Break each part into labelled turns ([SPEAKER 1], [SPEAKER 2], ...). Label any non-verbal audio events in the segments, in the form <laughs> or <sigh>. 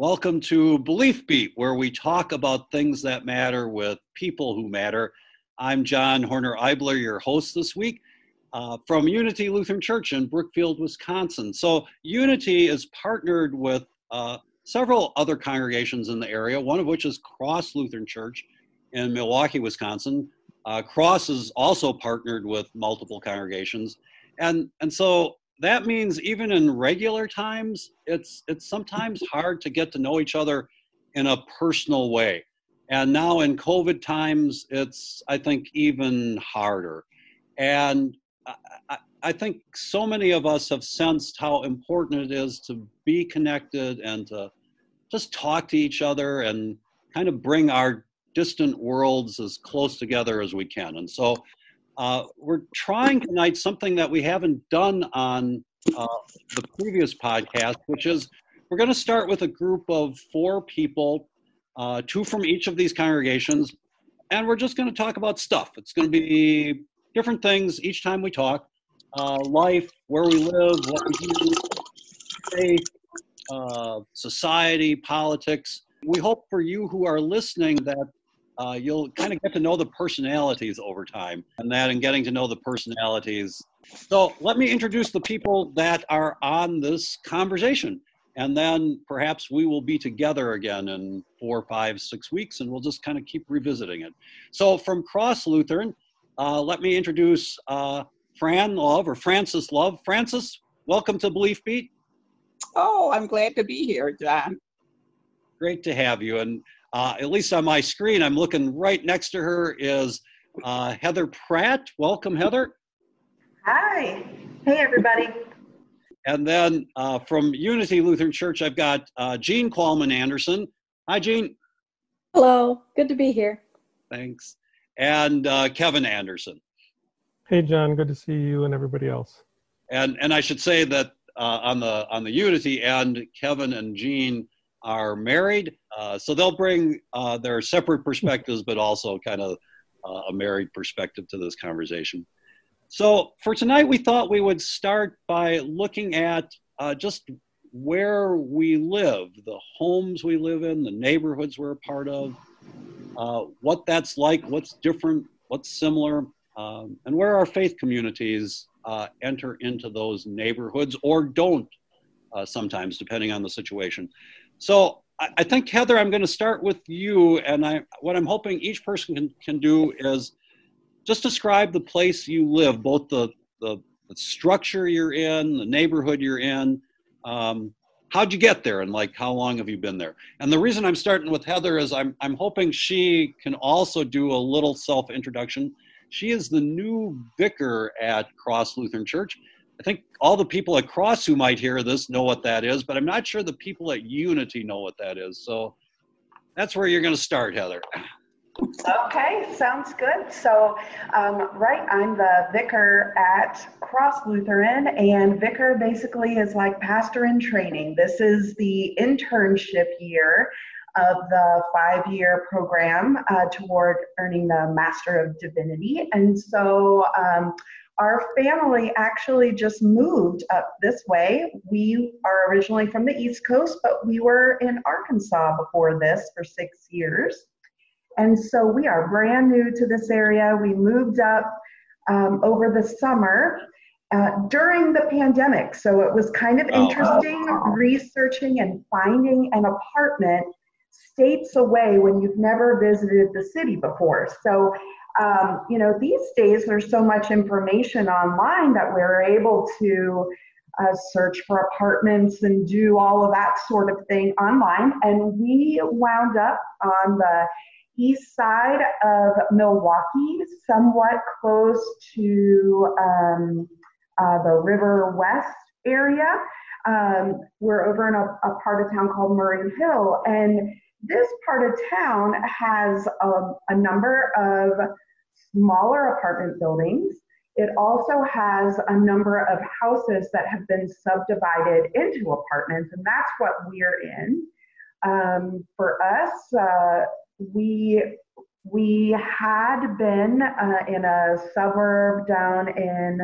[SPEAKER 1] Welcome to Belief Beat, where we talk about things that matter with people who matter. I'm John Horner Eibler, your host this week uh, from Unity Lutheran Church in Brookfield, Wisconsin. So, Unity is partnered with uh, several other congregations in the area, one of which is Cross Lutheran Church in Milwaukee, Wisconsin. Uh, Cross is also partnered with multiple congregations. And, and so that means even in regular times, it's it's sometimes hard to get to know each other in a personal way. And now in COVID times, it's I think even harder. And I, I think so many of us have sensed how important it is to be connected and to just talk to each other and kind of bring our distant worlds as close together as we can. And so uh, we're trying tonight something that we haven't done on uh, the previous podcast, which is we're going to start with a group of four people, uh, two from each of these congregations, and we're just going to talk about stuff. It's going to be different things each time we talk uh, life, where we live, what we do, faith, uh, society, politics. We hope for you who are listening that uh, you'll kind of get to know the personalities over time, and that and getting to know the personalities. So let me introduce the people that are on this conversation, and then perhaps we will be together again in four, five, six weeks, and we'll just kind of keep revisiting it. So from Cross Lutheran, uh, let me introduce uh, Fran Love or Francis Love. Francis, welcome to Belief Beat.
[SPEAKER 2] Oh, I'm glad to be here, John.
[SPEAKER 1] Great to have you. And uh, at least on my screen, I'm looking right next to her is uh, Heather Pratt. Welcome, Heather.
[SPEAKER 3] Hi. Hey, everybody.
[SPEAKER 1] And then uh, from Unity Lutheran Church, I've got uh, Jean Qualman Anderson. Hi, Jean.
[SPEAKER 4] Hello. Good to be here.
[SPEAKER 1] Thanks. And uh, Kevin Anderson.
[SPEAKER 5] Hey, John. Good to see you and everybody else.
[SPEAKER 1] And and I should say that uh, on the on the Unity end, Kevin and Jean are married, uh, so they'll bring uh, their separate perspectives, but also kind of uh, a married perspective to this conversation. So for tonight, we thought we would start by looking at uh, just where we live, the homes we live in, the neighborhoods we're a part of, uh, what that's like, what's different, what's similar, um, and where our faith communities uh, enter into those neighborhoods or don't sometimes, depending on the situation. So I think Heather, I'm going to start with you, and I what I'm hoping each person can, can do is just describe the place you live, both the the, the structure you're in, the neighborhood you're in. Um, how'd you get there, and like how long have you been there? And the reason I'm starting with Heather is I'm I'm hoping she can also do a little self introduction. She is the new vicar at Cross Lutheran Church, I think all the people at Cross who might hear this know what that is, but I'm not sure the people at Unity know what that is. So that's where you're going to start, Heather.
[SPEAKER 3] Okay, sounds good. So, um, right, I'm the vicar at Cross Lutheran, and vicar basically is like pastor in training. This is the internship year of the five year program uh, toward earning the Master of Divinity. And so, um, our family actually just moved up this way. We are originally from the East Coast, but we were in Arkansas before this for six years. And so we are brand new to this area. We moved up um, over the summer uh, during the pandemic. So it was kind of oh, interesting researching and finding an apartment states away when you've never visited the city before. So um, you know, these days there's so much information online that we're able to uh, search for apartments and do all of that sort of thing online. And we wound up on the east side of Milwaukee, somewhat close to um, uh, the Riverwest area. Um, we're over in a, a, part of town called Murray Hill, and this part of town has a, a number of smaller apartment buildings. It also has a number of houses that have been subdivided into apartments, and that's what we're in. Um, for us, uh, we we had been uh, in a suburb down in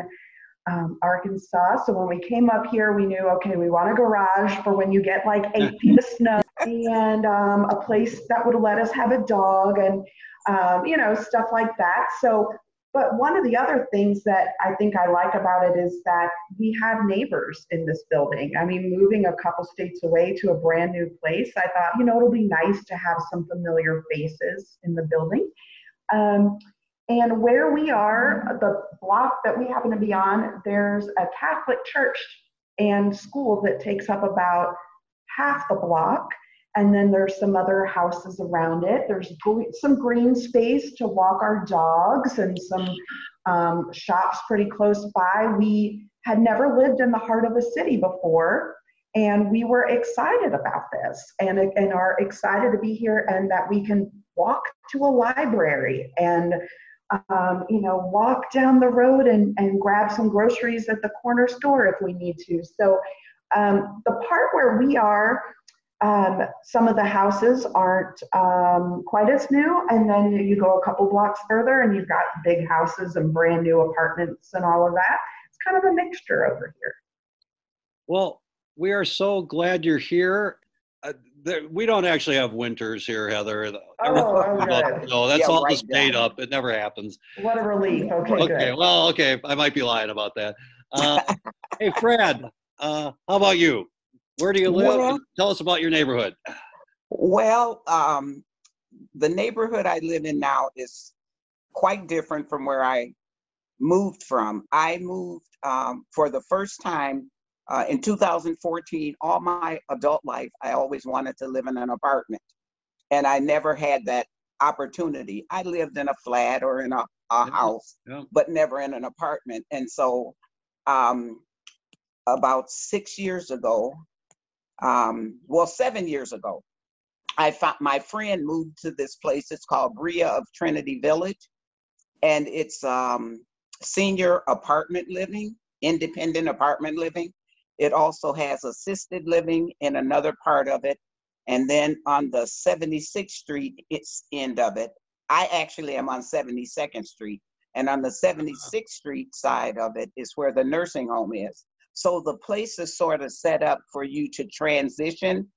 [SPEAKER 3] um, Arkansas. So when we came up here, we knew, okay, we want a garage for when you get like eight feet of <laughs> snow and um, a place that would let us have a dog and, um, you know, stuff like that. So, but one of the other things that I think I like about it is that we have neighbors in this building. I mean, moving a couple states away to a brand new place, I thought, you know, it'll be nice to have some familiar faces in the building. Um, and where we are, the block that we happen to be on, there's a Catholic church and school that takes up about half the block. And then there's some other houses around it. There's some green space to walk our dogs and some um, shops pretty close by. We had never lived in the heart of a city before, and we were excited about this and, and are excited to be here and that we can walk to a library and um, you know, walk down the road and, and grab some groceries at the corner store if we need to. So um, the part where we are, um, some of the houses aren't um, quite as new, and then you go a couple blocks further and you've got big houses and brand new apartments and all of that. It's kind of a mixture over here.
[SPEAKER 1] Well, we are so glad you're here. Uh, there, we don't actually have winters here, Heather.
[SPEAKER 3] Oh, okay.
[SPEAKER 1] No, that's
[SPEAKER 2] Yeah,
[SPEAKER 1] all
[SPEAKER 2] right,
[SPEAKER 1] just made
[SPEAKER 2] yeah.
[SPEAKER 1] up. It never happens.
[SPEAKER 3] What a relief. Okay,
[SPEAKER 1] Okay,
[SPEAKER 3] good.
[SPEAKER 1] well, okay, I might be lying about that. Uh, hey, Fred, uh, how about you? Where do you live?
[SPEAKER 2] Well-
[SPEAKER 1] Tell us about your neighborhood.
[SPEAKER 2] Well, um, the neighborhood I live in now is quite different from where I moved from. I moved um, for the first time uh, in 2014. All my adult life, I always wanted to live in an apartment, and I never had that opportunity. I lived in a flat or in a, a
[SPEAKER 1] Yeah,
[SPEAKER 2] house,
[SPEAKER 1] yeah.
[SPEAKER 2] but never in an apartment. And so, um, about six years ago, um, well, seven years ago, I found my friend moved to this place. It's called Bria of Trinity Village, and it's um, senior apartment living, independent apartment living. It also has assisted living in another part of it, and then on the 76th Street, it's end of it. I actually am on 72nd Street, and on the 76th Street side of it is where the nursing home is. So the place is sort of set up for you to transition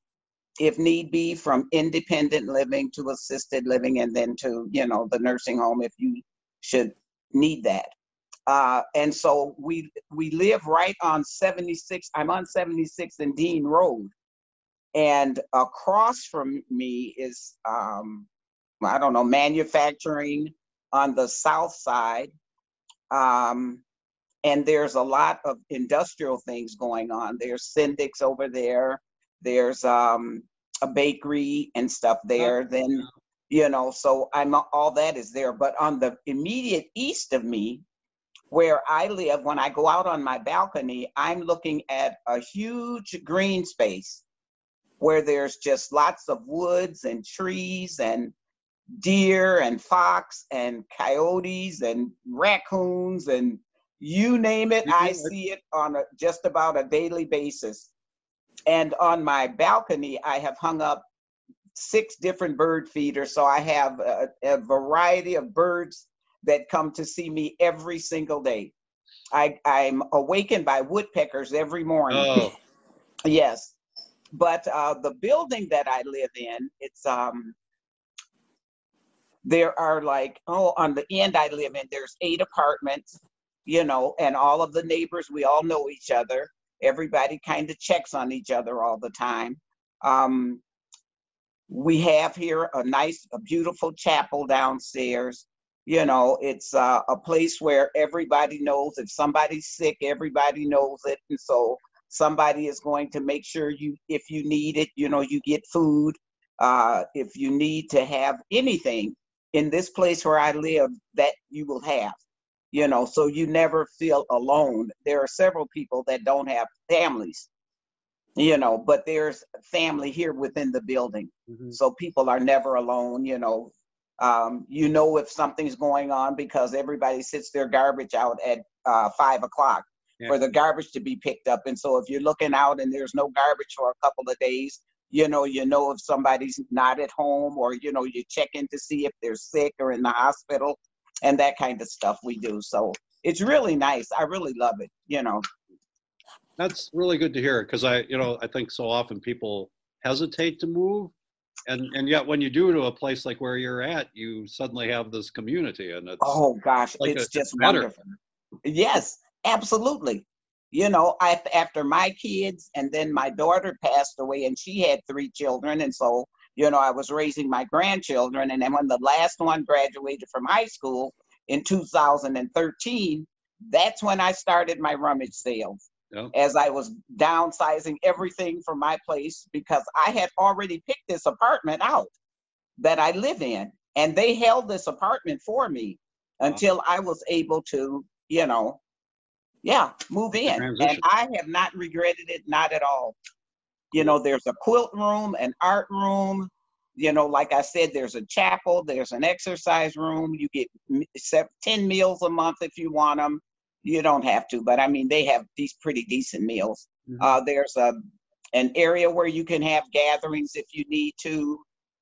[SPEAKER 2] if need be, from independent living to assisted living and then to, you know, the nursing home if you should need that. Uh, and so we we live right on 76. I'm on 76 and Dean Road, and across from me is um, I don't know manufacturing on the south side, um, and there's a lot of industrial things going on. There's Sendik's over there. There's um, a bakery and stuff there. Then you know, so I'm all that is there. But on the immediate east of me, where I live, when I go out on my balcony, I'm looking at a huge green space where there's just lots of woods and trees and deer and fox and coyotes and raccoons and you name it, I see it on a, just about a daily basis. And on my balcony, I have hung up six different bird feeders. So I have a, a variety of birds that come to see me every single day. I, I'm awakened by woodpeckers every morning.
[SPEAKER 1] Oh, <laughs>
[SPEAKER 2] Yes. But uh, the building that I live in, it's um there are like oh on the end I live in there's eight apartments, you know, and all of the neighbors we all know each other. Everybody kind of checks on each other all the time. Um we have here a nice a beautiful chapel downstairs. You know, it's uh, a place where everybody knows if somebody's sick, everybody knows it. And so somebody is going to make sure you if you need it you know you get food uh, if you need to have anything in this place where i live that you will have you know so you never feel alone there are several people that don't have families you know but there's family here within the building
[SPEAKER 1] mhm.
[SPEAKER 2] so people are never alone you know um, you know if something's going on because everybody sits their garbage out at uh, five o'clock
[SPEAKER 1] Yeah.
[SPEAKER 2] for the garbage to be picked up and so if you're looking out and there's no garbage for a couple of days you know you know if somebody's not at home or you know you check in to see if they're sick or in the hospital and that kind of stuff we do so it's really nice. I really love it. You know.
[SPEAKER 1] That's really good to hear because I, you know, I think so often people hesitate to move, and and yet when you do to a place like where you're at, you suddenly have this community, and it's
[SPEAKER 2] Oh gosh,
[SPEAKER 1] like
[SPEAKER 2] it's
[SPEAKER 1] a-
[SPEAKER 2] just
[SPEAKER 1] better.
[SPEAKER 2] wonderful. Yes, absolutely. You know, I after my kids and then my daughter passed away and she had three children and so, you know, I was raising my grandchildren and then when the last one graduated from high school in 2013, that's when I started my rummage sales.
[SPEAKER 1] Yeah.
[SPEAKER 2] As I was downsizing everything from my place because I had already picked this apartment out that I live in and they held this apartment for me until I was able to, you know, yeah, move in.
[SPEAKER 1] Transition.
[SPEAKER 2] And I have not regretted it, not at all. You know, there's a quilt room, an art room. You know, like I said, there's a chapel, there's an exercise room. You get 10 meals a month if you want them. You don't have to, but I mean, they have these pretty decent meals.
[SPEAKER 1] Mhm.
[SPEAKER 2] Uh, there's a an area where you can have gatherings if you need to.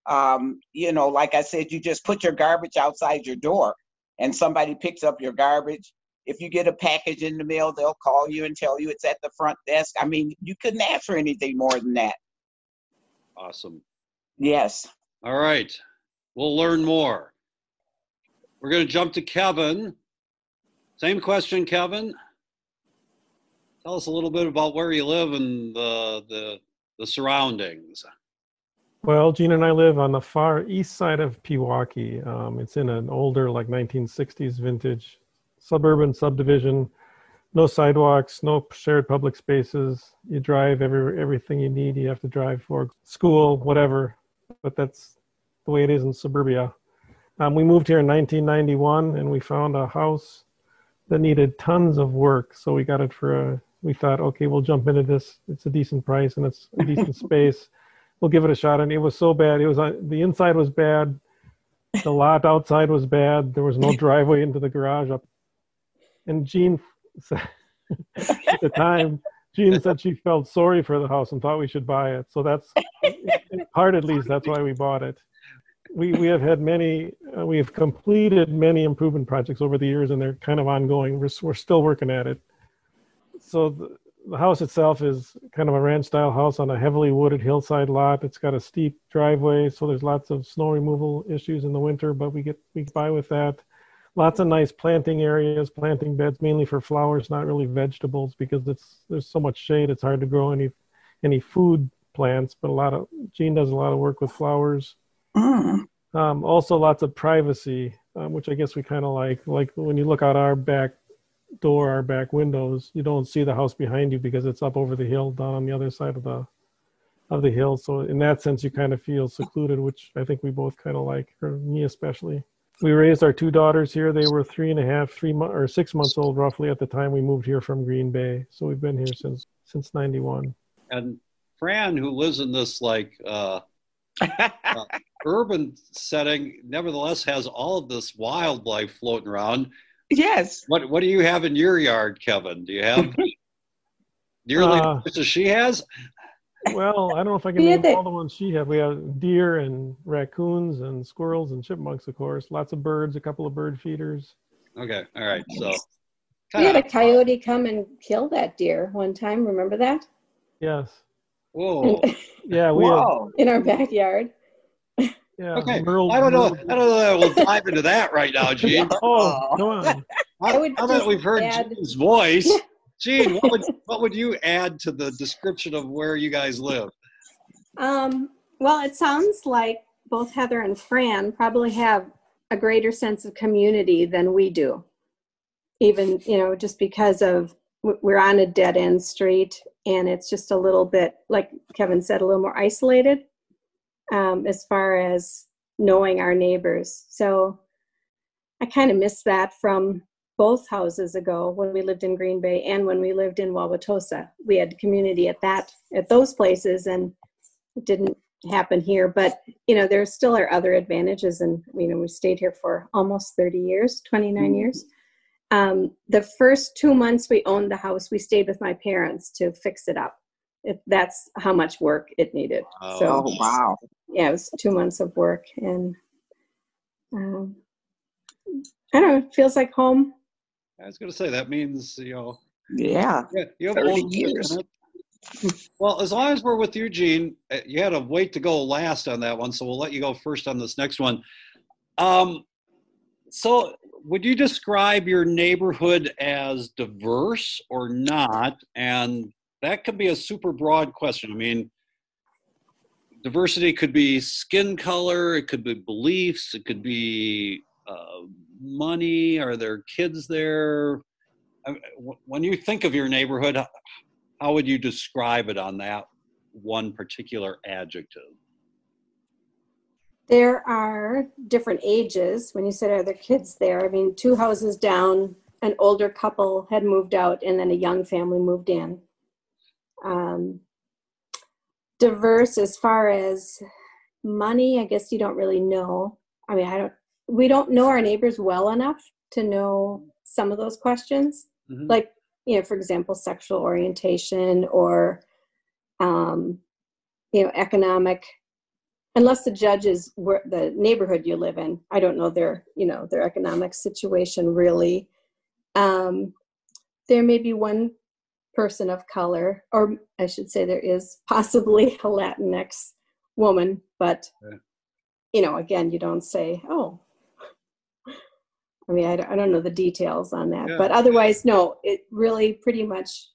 [SPEAKER 2] Um, you know, like I said, you just put your garbage outside your door and somebody picks up your garbage. If you get a package in the mail, they'll call you and tell you it's at the front desk. I mean, you couldn't ask for anything more than that.
[SPEAKER 1] awesome.
[SPEAKER 2] Yes.
[SPEAKER 1] All right, we'll learn more. We're going to jump to Kevin. Same question, Kevin. Tell us a little bit about where you live and the the, the surroundings.
[SPEAKER 5] Well, Jean and I live on the far east side of Pewaukee. Um, it's in an older, like 1960s vintage suburban subdivision. No sidewalks, no shared public spaces. You drive every everything you need. You have to drive for school, whatever. But that's the way it is in suburbia. Um, we moved here in 1991, and we found a house that needed tons of work. So we got it for a. We thought, okay, we'll jump into this. It's a decent price and it's a decent <laughs> space we'll give it a shot. And it was so bad. It was uh, the inside was bad. The lot outside was bad. There was no <laughs> driveway into the garage up. And Jean said <laughs> at the time, Jean said she felt sorry for the house and thought we should buy it. So that's part at least that's why we bought it. We we have had many uh, we have completed many improvement projects over the years and they're kind of ongoing. We're we're still working at it. So the, the house itself is kind of a ranch style house on a heavily wooded hillside lot. It's got a steep driveway, so there's lots of snow removal issues in the winter, but we get we get by with that. Lots of nice planting areas, planting beds mainly for flowers, not really vegetables because it's there's so much shade it's hard to grow any any food plants, but a lot of Jean does a lot of work with flowers.
[SPEAKER 2] Mm.
[SPEAKER 5] Um, also lots of privacy, um, which I guess we kind of like. Like when you look out our back door, our back windows, you don't see the house behind you because it's up over the hill, down on the other side of the of the hill. So in that sense, you kind of feel secluded, which I think we both kind of like, or me especially. We raised our two daughters here. They were three and a half, three months or six months old roughly at the time we moved here from Green Bay. So we've been here since since '91.
[SPEAKER 1] And Fran, who lives in this like uh, <laughs> urban setting, nevertheless has all of this wildlife floating around.
[SPEAKER 2] yes.
[SPEAKER 1] What what do you have in your yard, Kevin? Do you have <laughs> nearly
[SPEAKER 5] Uh,
[SPEAKER 1] as much as she has?
[SPEAKER 5] Well, I don't know if I can name all the ones she had. We have deer and raccoons and squirrels and chipmunks, of course. Lots of birds, a couple of bird feeders.
[SPEAKER 1] Okay, all right. So
[SPEAKER 4] We had a coyote come and kill that deer one time. Remember that?
[SPEAKER 5] Yes.
[SPEAKER 1] whoa. <laughs>
[SPEAKER 5] Yeah, we had,
[SPEAKER 2] Whoa.
[SPEAKER 4] In our backyard.
[SPEAKER 5] yeah.
[SPEAKER 1] Okay,
[SPEAKER 5] Merle-
[SPEAKER 1] I don't know.
[SPEAKER 5] Merle-
[SPEAKER 1] I don't know that we'll dive into that right now, Jean. <laughs>
[SPEAKER 5] Oh, <laughs> come on.
[SPEAKER 1] Now
[SPEAKER 4] would
[SPEAKER 1] now that
[SPEAKER 4] just
[SPEAKER 1] we've heard
[SPEAKER 4] add-
[SPEAKER 1] Jean's voice, Jean, what would <laughs> what would you add to the description of where you guys live?
[SPEAKER 6] Um, well, it sounds like both Heather and Fran probably have a greater sense of community than we do. Even, you know, just because of we're on a dead end street and it's just a little bit, like Kevin said, a little more isolated um, as far as knowing our neighbors. So I kind of miss that from both houses ago when we lived in Green Bay and when we lived in Wauwatosa. We had community at that at those places and it didn't happen here but you know there still are other advantages and you know we stayed here for almost 30 years 29 years um, the first two months we owned the house we stayed with my parents to fix it up it, that's how much work it needed
[SPEAKER 1] Oh.
[SPEAKER 6] so
[SPEAKER 2] wow.
[SPEAKER 6] yeah it was two months of work and um, i don't know it feels like home
[SPEAKER 1] I was going to say that means you know.
[SPEAKER 2] Yeah.
[SPEAKER 1] Yeah, you have
[SPEAKER 2] 30 years.
[SPEAKER 1] Well, as long as we're with Eugene, uh, you had a wait to go last on that one, so we'll let you go first on this next one. Um, so, would you describe your neighborhood as diverse or not? And that could be a super broad question. I mean, diversity could be skin color, it could be beliefs, it could be uh, money. Are there kids there? When you think of your neighborhood, how would you describe it on that one particular adjective?
[SPEAKER 6] There are different ages. When you said, are there kids there? I mean, two houses down, an older couple had moved out, and then a young family moved in. Um, diverse as far as money, I guess you don't really know. I mean, I don't, we don't know our neighbors well enough to know some of those questions.
[SPEAKER 1] Mhm.
[SPEAKER 6] Like, you know, for example, sexual orientation or, um, you know, economic unless the judges were the neighborhood you live in i don't know their you know their economic situation really um, there may be one person of color or i should say there is possibly a latinx woman but
[SPEAKER 1] Yeah.
[SPEAKER 6] you know again you don't say oh i mean i don't, I don't know the details on that
[SPEAKER 1] Yeah.
[SPEAKER 6] but otherwise no it really pretty much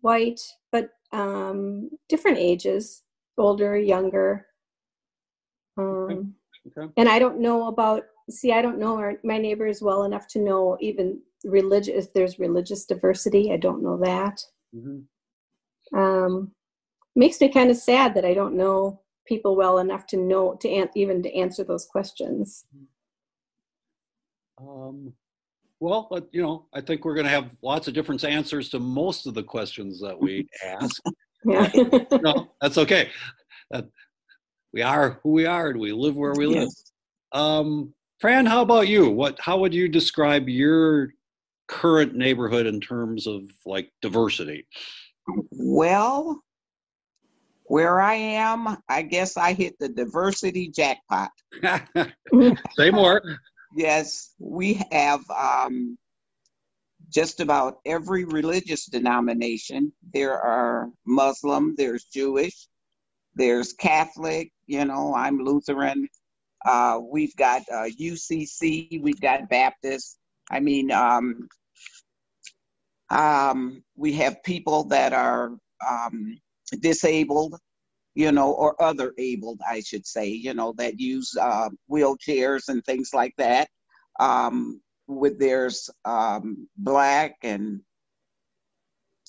[SPEAKER 6] white but um, different ages older younger um,
[SPEAKER 1] Okay.
[SPEAKER 6] and I don't know about, see, I don't know our, my neighbors well enough to know even religious, if there's religious diversity. I don't know that.
[SPEAKER 1] Mhm.
[SPEAKER 6] Um, makes me kind of sad that I don't know people well enough to know, to an, even to answer those questions.
[SPEAKER 1] Um, well, but you know, I think we're going to have lots of different answers to most of the questions that we <laughs> ask.
[SPEAKER 6] Yeah.
[SPEAKER 1] no, that's okay. That we are who we are, and we live where we live.
[SPEAKER 2] Yes.
[SPEAKER 1] Um, Fran, how about you? What? How would you describe your current neighborhood in terms of like diversity?
[SPEAKER 2] Well, where I am, I guess I hit the diversity jackpot. <laughs>
[SPEAKER 1] Say more.
[SPEAKER 2] Yes, we have um, just about every religious denomination. There are Muslim, there's Jewish, there's Catholic, you know, I'm Lutheran. Uh, we've got uh, UCC, we've got Baptist. I mean, um, um, we have people that are um, disabled, you know, or other abled, I should say, you know, that use uh, wheelchairs and things like that. Um, with there's um, black and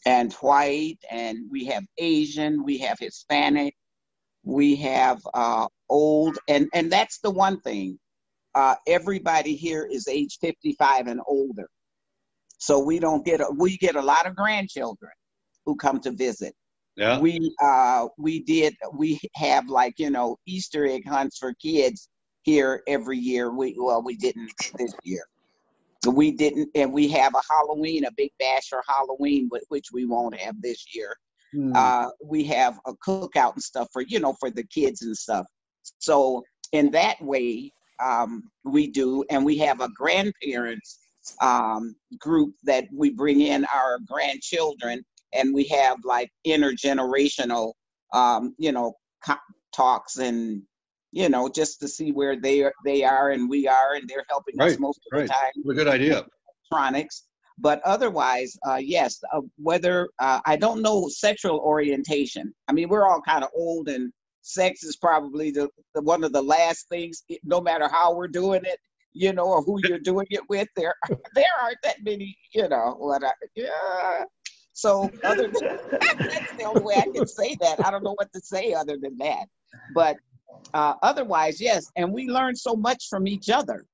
[SPEAKER 2] and white, and we have Asian, we have Hispanic, we have uh, old, and and that's the one thing. Uh, everybody here is age 55 and older, so we don't get a, we get a lot of grandchildren who come to visit
[SPEAKER 1] Yeah.
[SPEAKER 2] we uh we did we have like you know easter egg hunts for kids here every year we well we didn't this year we didn't and we have a halloween a big bash for halloween whi- which we won't have this year
[SPEAKER 1] Hmm.
[SPEAKER 2] uh we have a cookout and stuff for you know for the kids and stuff so in that way um we do and we have a grandparents um group that we bring in our grandchildren and we have like intergenerational um you know co- talks and you know just to see where they are they are and we are and they're helping us most of
[SPEAKER 1] right.
[SPEAKER 2] the time
[SPEAKER 1] What a good idea.
[SPEAKER 2] electronics but otherwise uh yes uh, whether uh, i don't know sexual orientation i mean we're all kind of old and sex is probably the, the one of the last things no matter how we're doing it you know or who you're doing it with there <laughs> there aren't that many you know what I, yeah so other than <laughs> that's the only way i can say that i don't know what to say other than that but uh, otherwise yes and we learn so much from each other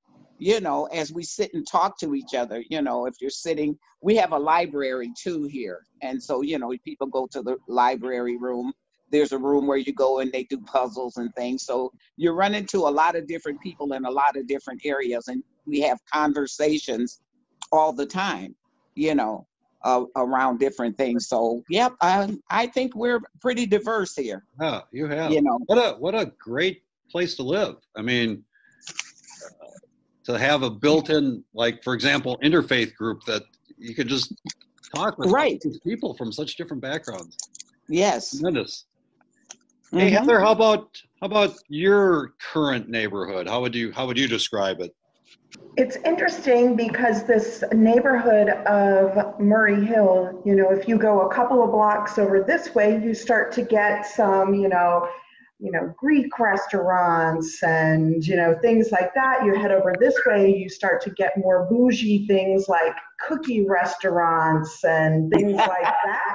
[SPEAKER 2] you know, as we sit and talk to each other, you know, if you're sitting, we have a library too here. And so, you know, people go to the library room. There's a room where you go and they do puzzles and things. So you run into a lot of different people in a lot of different areas. And we have conversations all the time, you know, uh, around different things. So, yep, I, I think we're pretty diverse here,
[SPEAKER 1] Yeah, you have.
[SPEAKER 2] you know.
[SPEAKER 1] What a what a great place to live. I mean, to have a built-in, like for example, interfaith group that you could just talk with
[SPEAKER 2] Right.
[SPEAKER 1] people from such different backgrounds.
[SPEAKER 2] Yes.
[SPEAKER 1] Tremendous. Hey
[SPEAKER 2] Mhm.
[SPEAKER 1] Heather, how about how about your current neighborhood? How would you how would you describe it?
[SPEAKER 3] It's interesting because this neighborhood of Murray Hill, you know, if you go a couple of blocks over this way, you start to get some, you know, you know, Greek restaurants and, you know, things like that. You head over this way, you start to get more bougie things like cookie restaurants and things like <laughs> that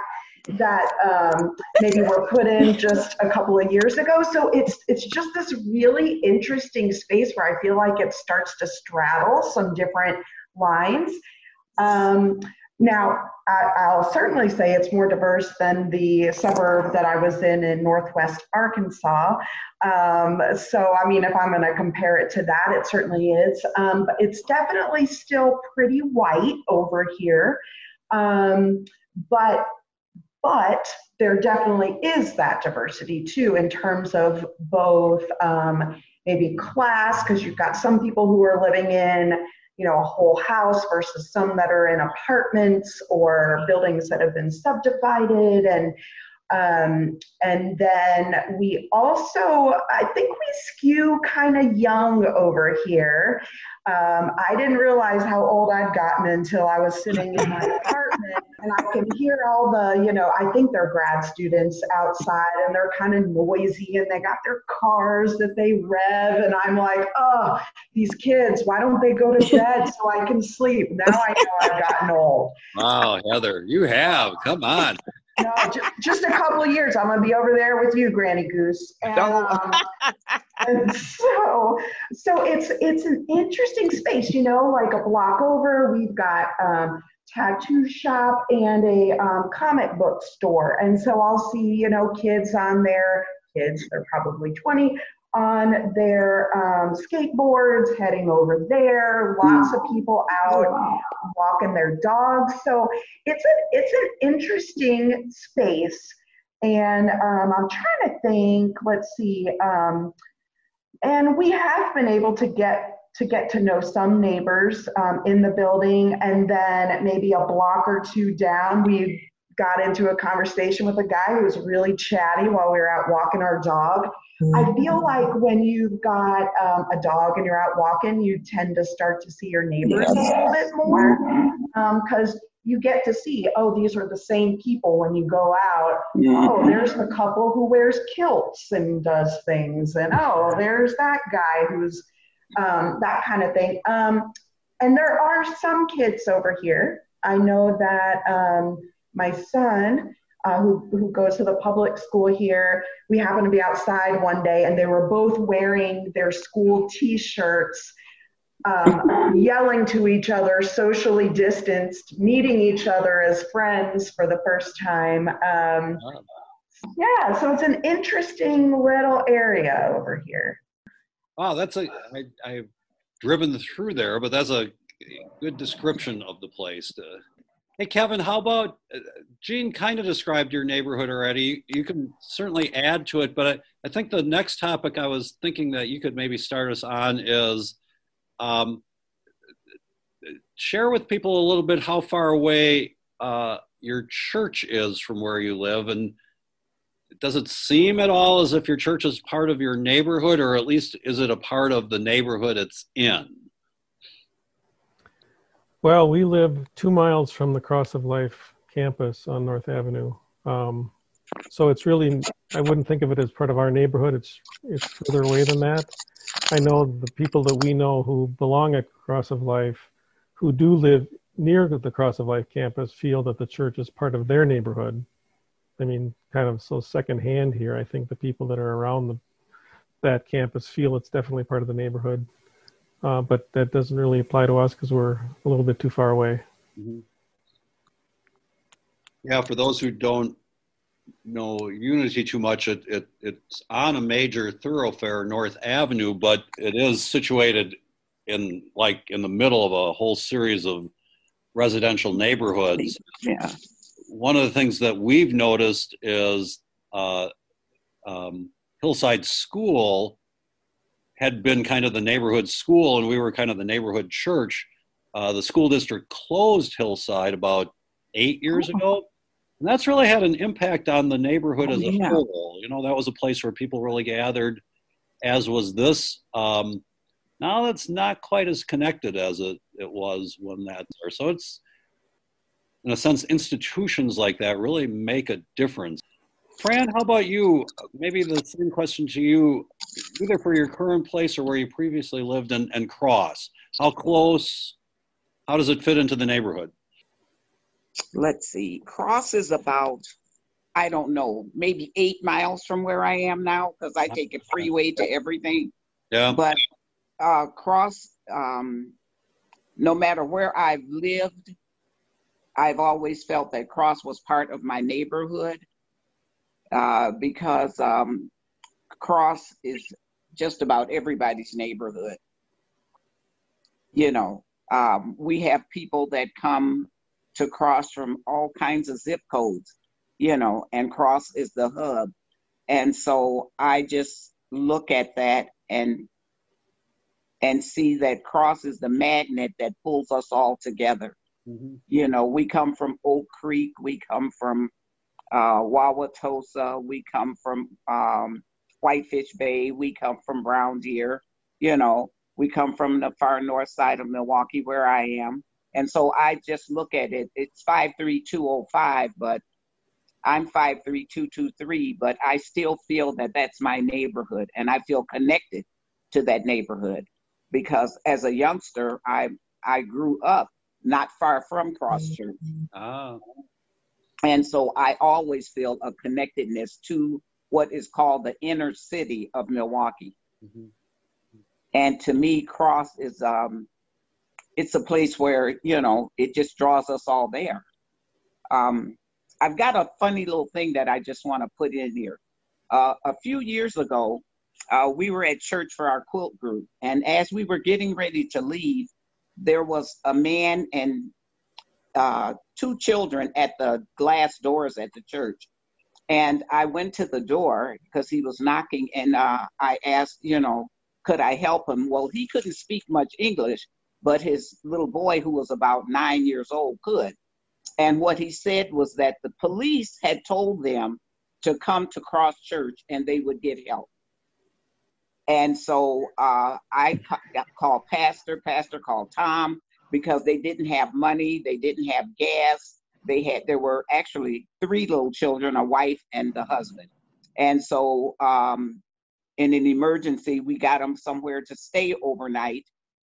[SPEAKER 3] that um, maybe were put in just a couple of years ago. So it's it's just this really interesting space where I feel like it starts to straddle some different lines. Um, now, I, I'll certainly say it's more diverse than the suburb that I was in in Northwest Arkansas. Um, so, I mean, if I'm going to compare it to that, it certainly is. Um, but it's definitely still pretty white over here. Um, but but there definitely is that diversity too in terms of both um, maybe class because you've got some people who are living in you know a whole house versus some that are in apartments or buildings that have been subdivided and um, and then we also i think we skew kind of young over here um, I didn't realize how old I'd gotten until I was sitting in my <laughs> apartment and I can hear all the, you know, I think they're grad students outside and they're kind of noisy and they got their cars that they rev. And I'm like, oh, these kids, why don't they go to <laughs> bed so I can sleep? Now I know I've gotten old.
[SPEAKER 1] Wow, Heather, you have. Come on. <laughs>
[SPEAKER 3] No, just, just a couple of years. I'm going to be over there with you, Granny Goose. And, um, and so so it's it's an interesting space you know like a block over we've got um, tattoo shop and a um, comic book store and so i'll see you know kids on there. kids they're probably 20 on their um, skateboards heading over there lots of people out walking their dogs. So it's an it's an interesting space. And um, i'm trying to think let's see um, and we have been able to get to get to know some neighbors um, in the building. And then maybe a block or two down we got into a conversation with a guy who was really chatty while we were out walking our dog. I feel like when you've got um, a dog and you're out walking you tend to start to see your neighbors a little bit more because you get to see oh these are the same people when you go out. Oh, there's the couple who wears kilts and does things, and oh, there's that guy who's um, that kind of thing. Um, and there are some kids over here. I know that um, my son, uh, who, who goes to the public school here, we happened to be outside one day, and they were both wearing their school T-shirts. Um, yelling to each other, socially distanced, meeting each other as friends for the first time. Um, yeah, so it's an interesting little area over here.
[SPEAKER 1] Wow, that's a I, I've driven through there, but that's a good description of the place. To, hey, Kevin, how about uh, Jean? Kind of described your neighborhood already. You can certainly add to it, but I, I think the next topic I was thinking that you could maybe start us on is um, share with people a little bit how far away uh, your church is from where you live and does it seem at all as if your church is part of your neighborhood or at least is it a part of the neighborhood it's in
[SPEAKER 5] Well, we live two miles from the Cross of Life campus on North Avenue. Um, so it's really, I wouldn't think of it as part of our neighborhood. It's, it's further away than that. I know the people that we know who belong at Cross of Life, who do live near the Cross of Life campus, feel that the church is part of their neighborhood. I mean, kind of so secondhand here. I think the people that are around the, that campus feel it's definitely part of the neighborhood. Uh, but that doesn't really apply to us because we're a little bit too far away.
[SPEAKER 1] Mm-hmm. Yeah, for those who don't know Unity too much, it, it, it's on a major thoroughfare, North Avenue, but it is situated in like in the middle of a whole series of residential neighborhoods.
[SPEAKER 2] Yeah.
[SPEAKER 1] One of the things that we've noticed is uh, um, Hillside School had been kind of the neighborhood school, and we were kind of the neighborhood church. Uh, the school district closed Hillside about eight years
[SPEAKER 2] Oh.
[SPEAKER 1] ago, and that's really had an impact on the neighborhood
[SPEAKER 2] Oh,
[SPEAKER 1] as a
[SPEAKER 2] yeah.
[SPEAKER 1] whole. You know, that was a place where people really gathered, as was this. Um, now it's not quite as connected as it, it was when that's there. So it's, in a sense, institutions like that really make a difference. Fran, how about you? Maybe the same question to you, either for your current place or where you previously lived and, and Cross. How close, how does it fit into the neighborhood?
[SPEAKER 2] let's see, Cross is about, I don't know, maybe eight miles from where I am now because I take a freeway to everything.
[SPEAKER 1] Yeah.
[SPEAKER 2] But uh, Cross, um, no matter where I've lived, I've always felt that Cross was part of my neighborhood uh, because um, Cross is just about everybody's neighborhood. You know, um, we have people that come to Cross from all kinds of zip codes, you know, and Cross is the hub. And so I just look at that and and see that Cross is the magnet that pulls us all together.
[SPEAKER 1] Mhm.
[SPEAKER 2] You know, we come from Oak Creek, we come from uh, Wauwatosa, we come from um, Whitefish Bay, we come from Brown Deer, you know, we come from the far north side of Milwaukee where I am. And so I just look at it, it's 53205, but I'm 53223, but I still feel that that's my neighborhood and I feel connected to that neighborhood because as a youngster, I I grew up not far from Cross Church.
[SPEAKER 1] Ah,
[SPEAKER 2] And so I always feel a connectedness to what is called the inner city of Milwaukee.
[SPEAKER 1] mhm.
[SPEAKER 2] And to me, Cross is um, it's a place where you know it just draws us all there. Um, I've got a funny little thing that I just want to put in here. Uh, a few years ago, uh, we were at church for our quilt group, and as we were getting ready to leave, there was a man and uh, two children at the glass doors at the church. And I went to the door because he was knocking, and uh, I asked, you know, could I help him? Well, he couldn't speak much English, but his little boy, who was about nine years old, could. And what he said was that the police had told them to come to Cross Church and they would get help. And so uh, I ca- called Pastor, Pastor called Tom because they didn't have money, they didn't have gas. They had there were actually three little children, a wife and the husband. And so um, in an emergency, we got them somewhere to stay overnight.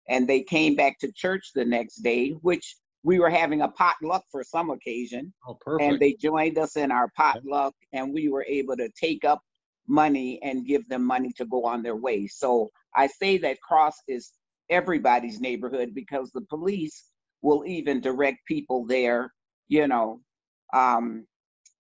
[SPEAKER 2] And they came back to church the next day, which we were having a potluck for some occasion
[SPEAKER 1] oh, perfect.
[SPEAKER 2] and they joined us in our potluck and we were able to take up money and give them money to go on their way so i say that cross is everybody's neighborhood because the police will even direct people there you know um,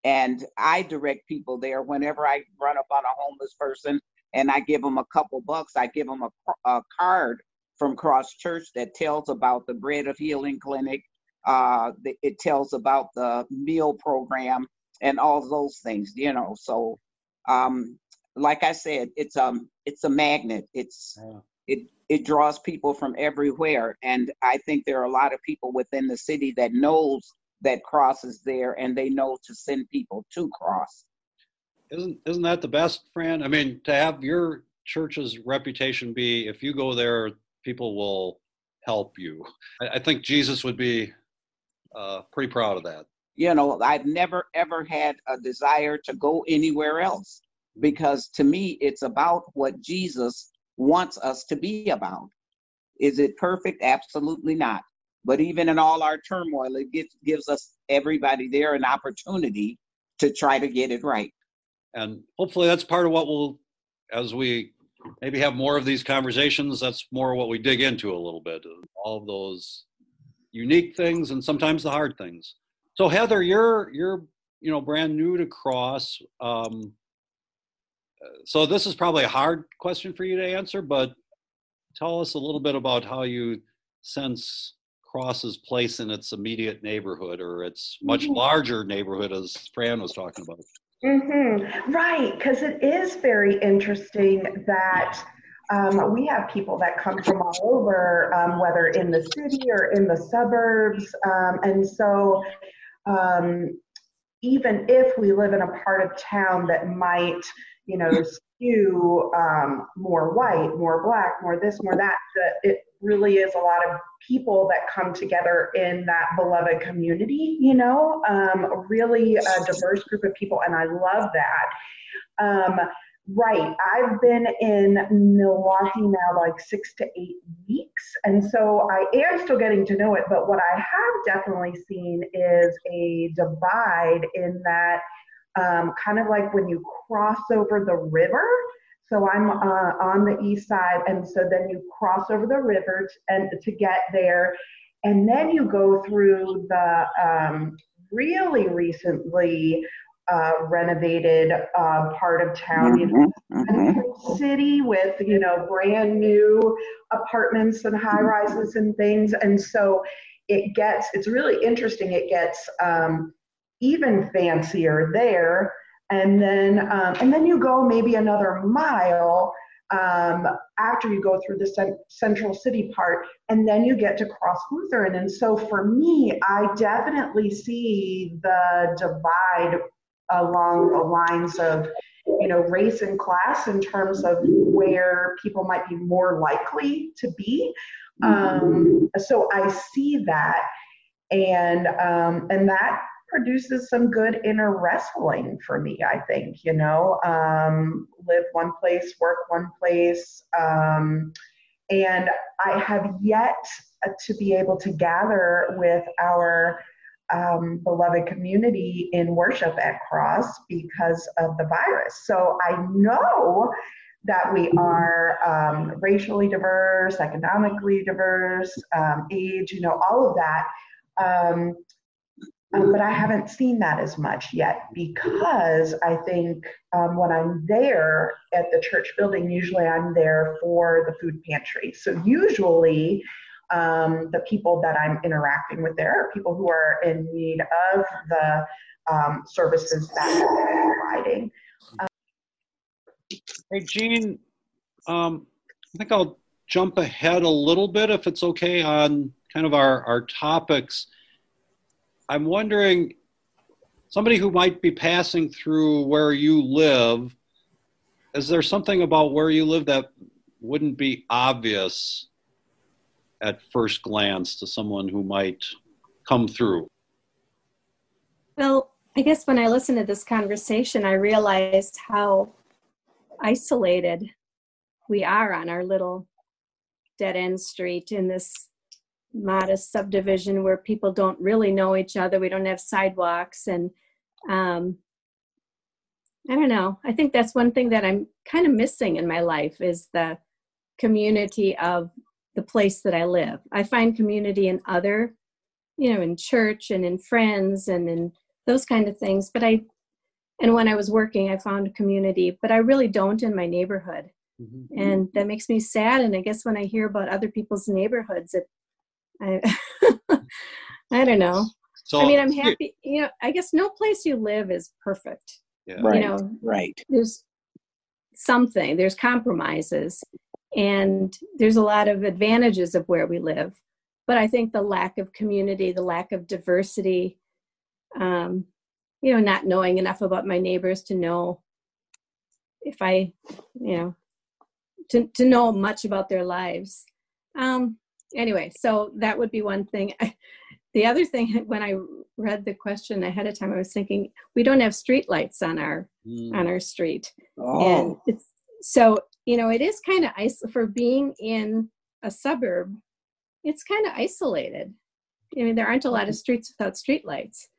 [SPEAKER 2] and i direct people there whenever i run up on a homeless person and i give them a couple bucks i give them a, a card from cross church that tells about the bread of healing clinic uh, the- it tells about the meal program and all those things, you know. So, um, like I said, it's um, it's a magnet. It's
[SPEAKER 1] Yeah.
[SPEAKER 2] it it draws people from everywhere, and I think there are a lot of people within the city that knows that Cross is there, and they know to send people to Cross.
[SPEAKER 1] Isn't isn't that the best, Fran? I mean, to have your church's reputation be if you go there, people will help you. I, I think Jesus would be uh, pretty proud of that.
[SPEAKER 2] you know, I've never ever had a desire to go anywhere else because to me, it's about what Jesus wants us to be about. Is it perfect? Absolutely not. But even in all our turmoil, it gives, us everybody there an opportunity to try to get it right.
[SPEAKER 1] And hopefully that's part of what we'll, as we maybe have more of these conversations, that's more what we dig into a little bit, all of those unique things and sometimes the hard things. So Heather, you're, you're, you know, brand new to Cross. Um, so this is probably a hard question for you to answer, but tell us a little bit about how you sense Cross's place in its immediate neighborhood or its much
[SPEAKER 3] Mhm.
[SPEAKER 1] larger neighborhood as Fran was talking about.
[SPEAKER 3] Mm-hmm. Right, because it is very interesting that um, we have people that come from all over, um, whether in the city or in the suburbs. Um, and so, um, even if we live in a part of town that might, you know, skew um, more white, more black, more this, more that, that it really is a lot of people that come together in that beloved community, you know, um, really a diverse group of people. And I love that. Um, Right. I've been in Milwaukee now like six to eight weeks. And so I am still getting to know it. But what I have definitely seen is a divide in that um, kind of like when you cross over the river. So I'm uh, on the east side. And so then you cross over the river t- and to get there. And then you go through the um, really recently uh, renovated uh, part of town, you know,
[SPEAKER 2] Mhm.
[SPEAKER 3] city with you know brand new apartments and high rises and things, and so it gets it's really interesting. It gets um, even fancier there, and then um, and then you go maybe another mile. Um, after you go through the cent- central city part, and then you get to Cross Lutheran. And so for me, I definitely see the divide along the lines of you know race and class in terms of where people might be more likely to be um, so i see that and um, and that produces some good inner wrestling for me i think you know um, live one place work one place um, and i have yet to be able to gather with our um, beloved community in worship at Cross because of the virus. So I know that we are um, racially diverse, economically diverse, um, age, you know, all of that. Um, but I haven't seen that as much yet because I think um, when I'm there at the church building, usually I'm there for the food pantry. So usually um, the people that I'm interacting with there are people who are in need of the um, services that we're providing.
[SPEAKER 1] Hey, Jean, um, I think I'll jump ahead a little bit if it's okay on kind of our, our topics. I'm wondering, somebody who might be passing through where you live, is there something about where you live that wouldn't be obvious at first glance to someone who might come through?
[SPEAKER 6] Well, I guess when I listened to this conversation, I realized how isolated we are on our little dead end street in this modest subdivision where people don't really know each other. We don't have sidewalks. And um, I don't know. I think that's one thing that I'm kind of missing in my life is the community of the place that I live. I find community in other, you know, in church and in friends and in those kind of things. But I, and when I was working, I found community, but I really don't in my neighborhood.
[SPEAKER 1] Mm-hmm.
[SPEAKER 6] And that makes me sad. And I guess when I hear about other people's neighborhoods, it, I, <laughs> I don't know.
[SPEAKER 1] So,
[SPEAKER 6] I mean, I'm happy. You know, I guess no place you live is perfect.
[SPEAKER 1] Yeah.
[SPEAKER 2] Right.
[SPEAKER 6] You know,
[SPEAKER 2] Right.
[SPEAKER 6] there's something. There's compromises, and there's a lot of advantages of where we live. But I think the lack of community, the lack of diversity, um, you know, not knowing enough about my neighbors to know if I, you know, to to know much about their lives. Um, anyway, so that would be one thing. <laughs> the other thing, <laughs> when I read the question ahead of time, I was thinking we don't have street lights on our
[SPEAKER 1] Mm.
[SPEAKER 6] on our street, and
[SPEAKER 2] Oh,
[SPEAKER 6] it's so you know it is kind of ice for being in a suburb. It's kind of isolated. I mean, there aren't a lot of streets without street lights.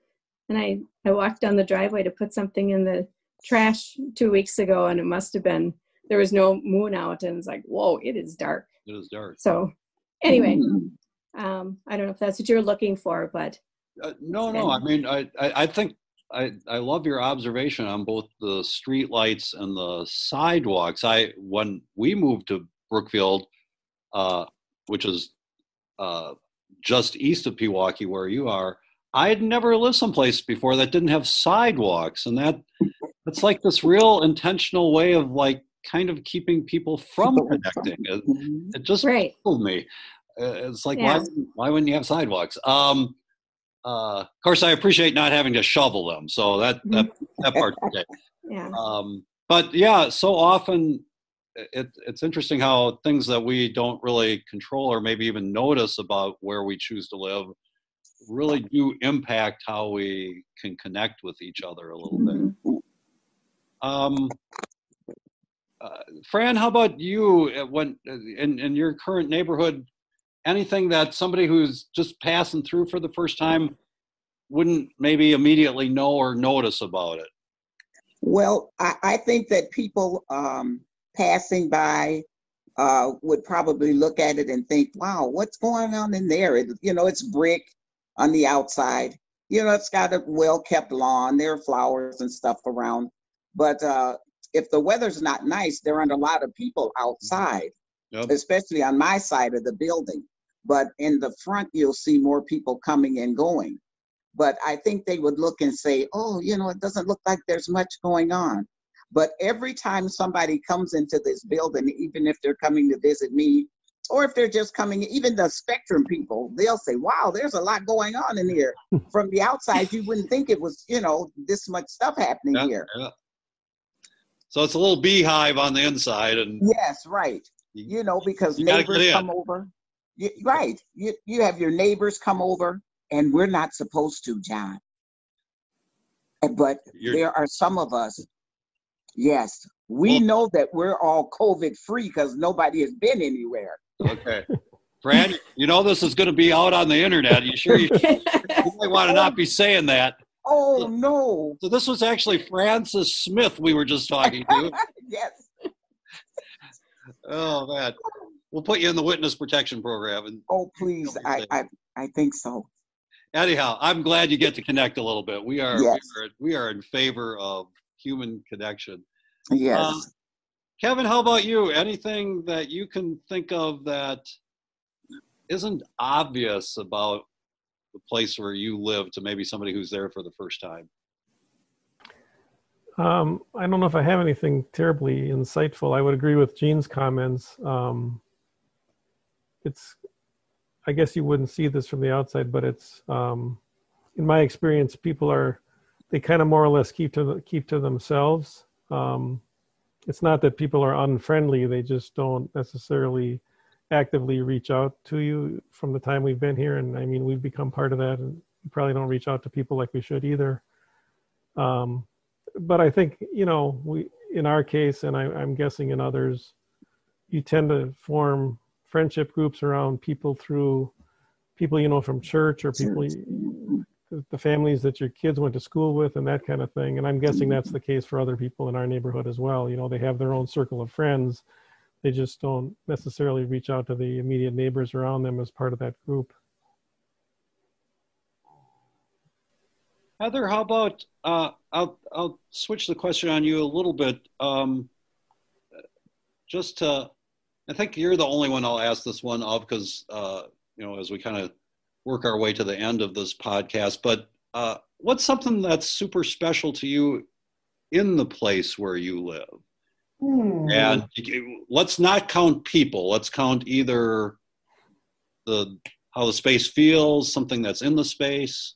[SPEAKER 6] And I I walked down the driveway to put something in the trash two weeks ago, and it must have been there was no moon out, and it's like whoa, it is dark.
[SPEAKER 1] It is dark.
[SPEAKER 6] So anyway,
[SPEAKER 2] Mhm.
[SPEAKER 6] um, I don't know if that's what you're looking for, but
[SPEAKER 1] Uh, no, no. I mean, I, I, I think I, I love your observation on both the street lights and the sidewalks. I when we moved to Brookfield, uh, which is uh, just east of Pewaukee, where you are, I had never lived someplace before that didn't have sidewalks, and that that's like this real intentional way of like kind of keeping people from connecting. It,
[SPEAKER 2] Mhm.
[SPEAKER 1] it just
[SPEAKER 6] Right.
[SPEAKER 1] pulled me. Uh, It's like
[SPEAKER 6] Yeah.
[SPEAKER 1] why why wouldn't you have sidewalks? Um, uh, of course, I appreciate not having to shovel them, so that that <laughs> that part's okay.
[SPEAKER 6] Yeah.
[SPEAKER 1] Um, but yeah, so often it, it's interesting how things that we don't really control or maybe even notice about where we choose to live really do impact how we can connect with each other a little bit.
[SPEAKER 6] Mhm.
[SPEAKER 1] Um, uh, Fran, how about you? uh, When uh, in in your current neighborhood, anything that somebody who's just passing through for the first time wouldn't maybe immediately know or notice about it?
[SPEAKER 2] Well, I, I think that people um, passing by uh, would probably look at it and think, wow, what's going on in there? It, you know, it's brick on the outside. You know, it's got a well kept lawn. There are flowers and stuff around. But uh, if the weather's not nice, there aren't a lot of people outside,
[SPEAKER 1] Yep.
[SPEAKER 2] especially on my side of the building. But in the front, you'll see more people coming and going. But I think they would look and say, oh, you know, it doesn't look like there's much going on. But every time somebody comes into this building, even if they're coming to visit me, or if they're just coming, even the spectrum people, they'll say, wow, there's a lot going on in here. <laughs> From the outside, you wouldn't think it was, you know, this much stuff happening
[SPEAKER 1] Yeah,
[SPEAKER 2] here.
[SPEAKER 1] yeah. So it's a little beehive on the inside, and
[SPEAKER 2] Yes, right. You know, because
[SPEAKER 1] You
[SPEAKER 2] neighbors come over. You, right. You, you have your neighbors come over, and we're not supposed to, John. But
[SPEAKER 1] You're-
[SPEAKER 2] there are some of us, yes, we
[SPEAKER 1] Well-
[SPEAKER 2] know that we're all COVID free because nobody has been anywhere.
[SPEAKER 1] okay. Fran, you know this is going to be out on the internet. You sure you, <laughs> you might want to not be saying that?
[SPEAKER 2] Oh, no.
[SPEAKER 1] So this was actually Francis Smith we were just talking to. <laughs>
[SPEAKER 2] Yes.
[SPEAKER 1] Oh man, we'll put you in the witness protection program. And
[SPEAKER 2] Oh, please. I, I, I think so.
[SPEAKER 1] anyhow, I'm glad you get to connect a little bit. We are
[SPEAKER 2] Yes.
[SPEAKER 1] we are, we are in favor of human connection.
[SPEAKER 2] Yes.
[SPEAKER 1] Uh, Kevin, how about you? Anything that you can think of that isn't obvious about the place where you live to maybe somebody who's there for the first time?
[SPEAKER 5] Um, I don't know if I have anything terribly insightful. I would agree with Jean's comments. Um, it's, I guess you wouldn't see this from the outside, but it's, um, in my experience, people are, they kind of more or less keep to keep to themselves. Um, it's not that people are unfriendly; they just don't necessarily actively reach out to you from the time we've been here. And I mean, we've become part of that, and we probably don't reach out to people like we should either. Um, but I think you know we in our case, and I, I'm guessing in others, you tend to form friendship groups around people through people you know from church or people the families that your kids went to school with and that kind of thing. And I'm guessing that's the case for other people in our neighborhood as well. You know, they have their own circle of friends. They just don't necessarily reach out to the immediate neighbors around them as part of that group.
[SPEAKER 1] Heather, how about uh, I'll I'll switch the question on you a little bit. Um, just to, I think you're the only one I'll ask this one of because uh, you know as we kind of work our way to the end of this podcast. But uh, what's something that's super special to you in the place where you live?
[SPEAKER 3] Hmm.
[SPEAKER 1] And let's not count people. Let's count either the how the space feels, something that's in the space.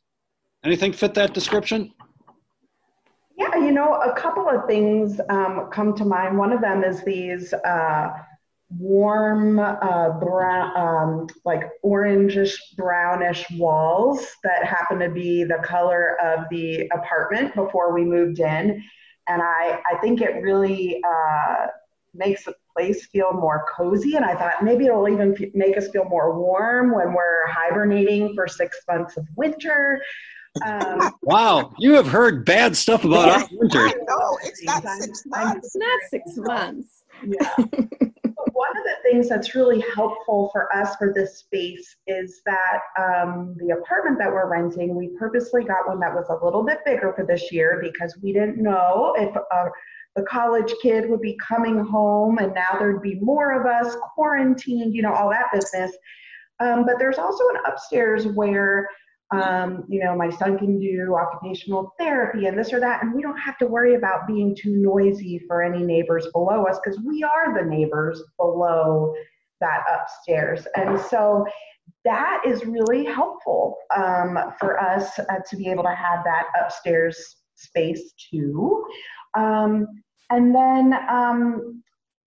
[SPEAKER 1] Anything fit that description?
[SPEAKER 3] Yeah, you know, a couple of things um, come to mind. One of them is these uh, warm, uh, brown, um, like orangish brownish walls that happen to be the color of the apartment before we moved in. And I, I think it really uh, makes the place feel more cozy. And I thought maybe it'll even f- make us feel more warm when we're hibernating for six months of winter. Um, <laughs>
[SPEAKER 1] Wow, you have heard bad stuff about our <laughs> winter.
[SPEAKER 2] No, it's not six months.
[SPEAKER 6] It's not six months.
[SPEAKER 3] Yeah. But One of the things that's really helpful for us for this space is that um, the apartment that we're renting, we purposely got one that was a little bit bigger for this year because we didn't know if uh, the college kid would be coming home and now there'd be more of us quarantined, you know, all that business. Um, but there's also an upstairs where Um, you know, my son can do occupational therapy and this or that, and we don't have to worry about being too noisy for any neighbors below us because we are the neighbors below that upstairs. And so that is really helpful um, for us uh, to be able to have that upstairs space too. Um, and then um,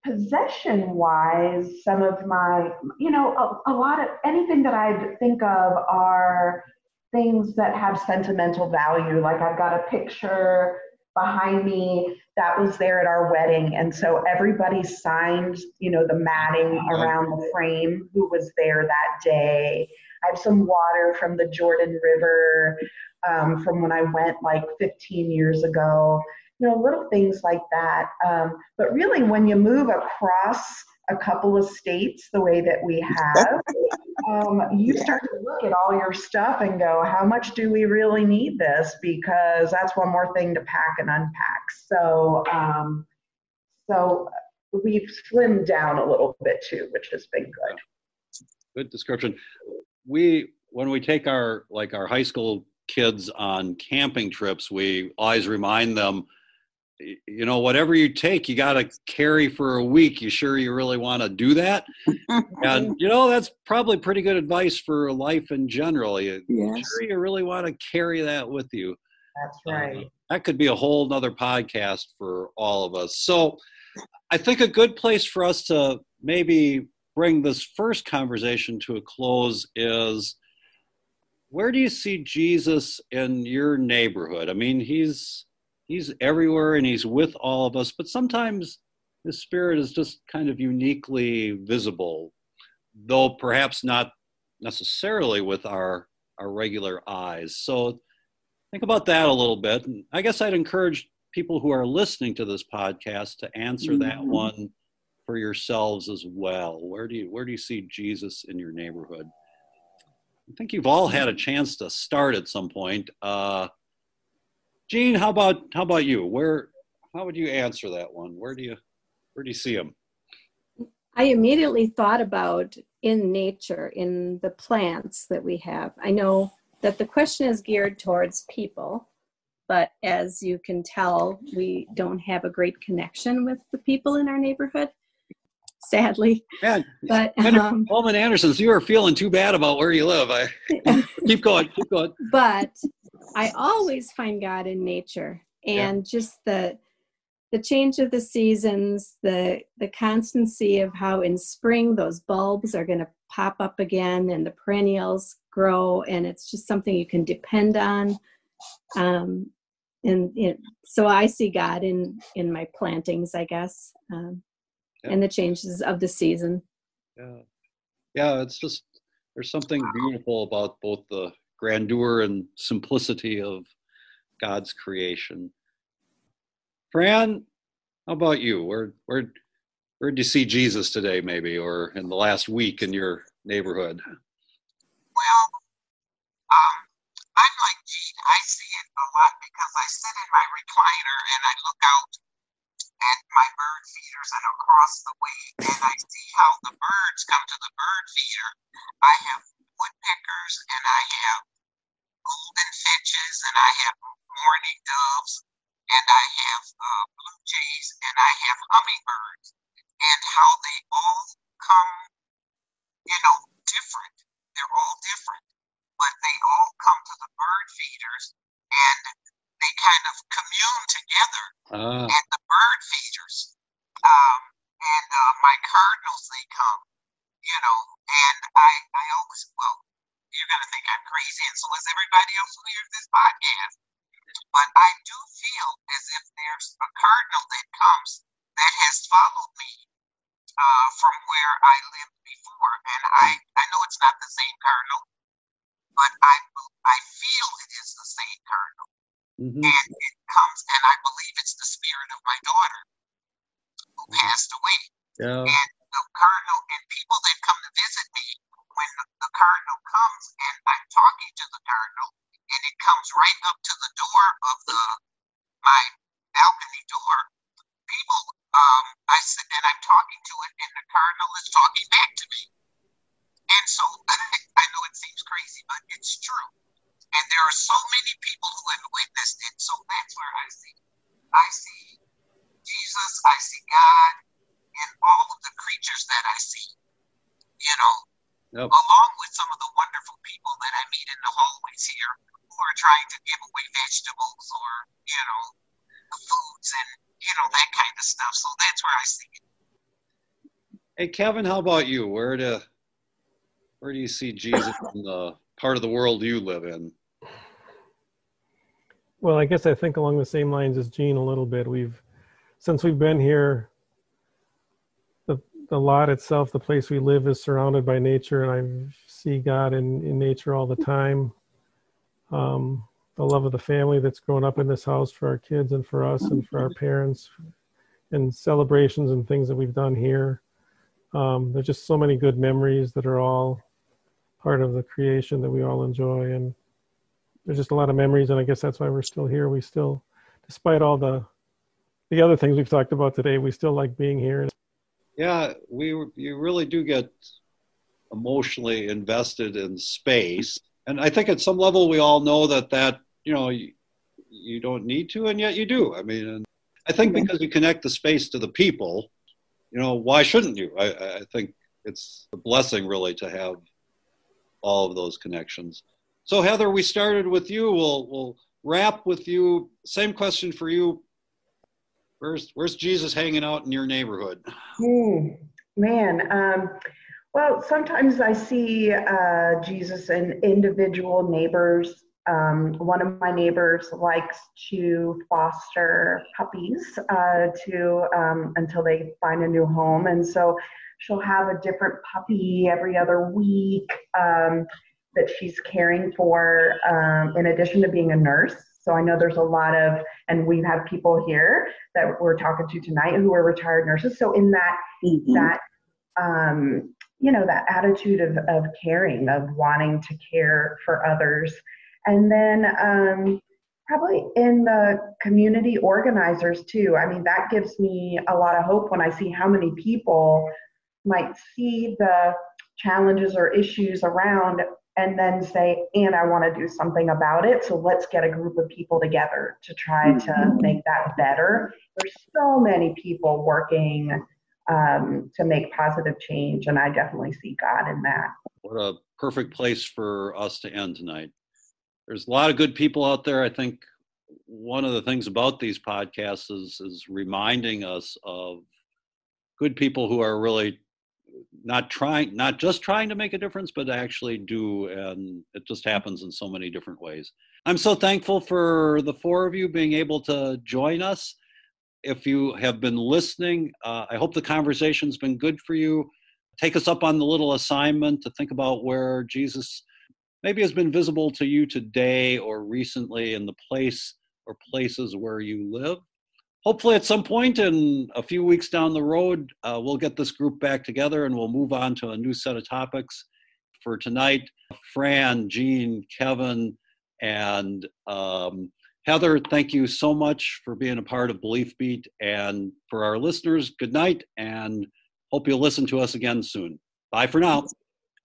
[SPEAKER 3] possession wise, some of my, you know, a, a lot of anything that I think of are things that have sentimental value. Like I've got a picture behind me that was there at our wedding and so everybody signed you know the matting around the frame who was there that day. I have some water from the jordan river um, from when i went like 15 years ago you know little things like that. Um, but really when you move across a couple of states the way that we have, um, you start to look at all your stuff and go, how much do we really need this? Because that's one more thing to pack and unpack. So, um, so we've slimmed down a little bit too, which has been good.
[SPEAKER 1] Good description. We when we take our like our high school kids on camping trips, we always remind them you know whatever you take you got to carry for a week. You sure you really want to do that? And <laughs> you know that's probably pretty good advice for life in general. You yes. sure you really want to carry that with you?
[SPEAKER 3] That's right. uh,
[SPEAKER 1] that could be a whole nother podcast for all of us. So i think a good place for us to maybe bring this first conversation to a close is where do you see jesus in your neighborhood? I mean he's he's everywhere and he's with all of us, but sometimes his spirit is just kind of uniquely visible, though perhaps not necessarily with our our regular eyes. So think about that a little bit. And I guess I'd encourage people who are listening to this podcast to answer mm-hmm. that one for yourselves as well. Where do you where do you see Jesus in your neighborhood? I think you've all had a chance to start at some point. Uh, Jean, how about how about you? Where how would you answer that one? Where do you where do you see them?
[SPEAKER 6] I immediately thought about in nature, in the plants that we have. I know that the question is geared towards people, but as you can tell, we don't have a great connection with the people in our neighborhood, sadly.
[SPEAKER 1] Yeah, but um, Coleman Andersons, you are feeling too bad about where you live. I <laughs> keep going, keep going.
[SPEAKER 6] But I always find God in nature and yeah. just the the change of the seasons, the the constancy of how in spring those bulbs are going to pop up again and the perennials grow, and it's just something you can depend on. Um, and it, so I see God in in my plantings, I guess, um, yeah. and the changes of the season.
[SPEAKER 1] Yeah, yeah, it's just there's something beautiful about both the grandeur and simplicity of God's creation. Fran, how about you? Where where where did you see Jesus today, maybe, or in the last week in your neighborhood?
[SPEAKER 2] Well, um, I'm like Jean. I see it a lot because I sit in my recliner and I look out at my bird feeders and across the way, and I see how the birds come to the bird feeder. I have woodpeckers and I have golden finches and I have mourning doves and I have uh, blue jays and I have hummingbirds and how they all come, you know, different. They're all different, but they all come to the bird feeders and they kind of commune together uh. at the bird feeders. Um, and uh, my cardinals, they come, you know, and I, I always, well, you're going to think I'm crazy, and so is everybody else who hears this podcast. But I do feel as if there's a cardinal that comes that has followed me uh, from where I lived before. And I, I know it's not the same cardinal, but I, I feel it is the same cardinal. Mm-hmm. And it comes, and I believe it's the spirit of my daughter who mm-hmm. passed away. Yeah. And the cardinal and people that come to visit me when the cardinal comes and I'm talking to the cardinal and it comes right up to the door of the my balcony door, people um I sit and I'm talking to it and the cardinal is talking back to me. And so <laughs> I know it seems crazy, but it's true. And there are so many people who have witnessed it. So that's where I see. I see Jesus, I see God, and all of the creatures that I see. You know, yep. along with some of the wonderful people that I meet in the hallways here who are trying to give away vegetables or, you know, foods and, you know, that kind of stuff. So that's where I see it.
[SPEAKER 1] Hey Kevin, how about you? Where do where do you see Jesus <coughs> in the part of the world you live in?
[SPEAKER 5] Well, I guess I think along the same lines as Jean a little bit. We've since we've been here, the lot itself, the place we live, is surrounded by nature, and I see God in in nature all the time. Um, the love of the family that's grown up in this house for our kids and for us and for our parents, and celebrations and things that we've done here. Um, there's just so many good memories that are all part of the creation that we all enjoy, and there's just a lot of memories, and I guess that's why we're still here. We still, despite all the the other things we've talked about today, we still like being here.
[SPEAKER 1] Yeah, we you really do get emotionally invested in space, and I think at some level we all know that that you know you, you don't need to, and yet you do. I mean, I think because you connect the space to the people, you know, why shouldn't you? I, I think it's a blessing really to have all of those connections. So Heather, we started with you. We'll we'll wrap with you. Same question for you. Where's where's Jesus hanging out in your neighborhood?
[SPEAKER 3] Hmm, man, um, well, sometimes I see uh, Jesus in individual neighbors um, one of my neighbors likes to foster puppies uh, to um, until they find a new home, and so she'll have a different puppy every other week um, that she's caring for. Um, in addition to being a nurse, so I know there's a lot of, and we have people here that we're talking to tonight who are retired nurses. So in that mm-hmm. that um, you know that attitude of of caring, of wanting to care for others and then um, probably in the community organizers too. I mean, that gives me a lot of hope when I see how many people might see the challenges or issues around and then say, and I want to do something about it. So let's get a group of people together to try to mm-hmm. make that better. There's so many people working um, to make positive change, and I definitely see God in that.
[SPEAKER 1] What a perfect place for us to end tonight there's a lot of good people out there. I think one of the things about these podcasts is is reminding us of good people who are really not trying not just trying to make a difference but actually do and it just happens in so many different ways. I'm so thankful for the four of you being able to join us. If you have been listening uh, i hope the conversation's been good for you. Take us up on the little assignment to think about where jesus maybe has been visible to you today or recently in the place or places where you live. Hopefully, at some point in a few weeks down the road, uh, we'll get this group back together and we'll move on to a new set of topics. For tonight, Fran, Jean, Kevin, and um, Heather, thank you so much for being a part of Belief Beat. And for our listeners, good night and hope you'll listen to us again soon. Bye for now.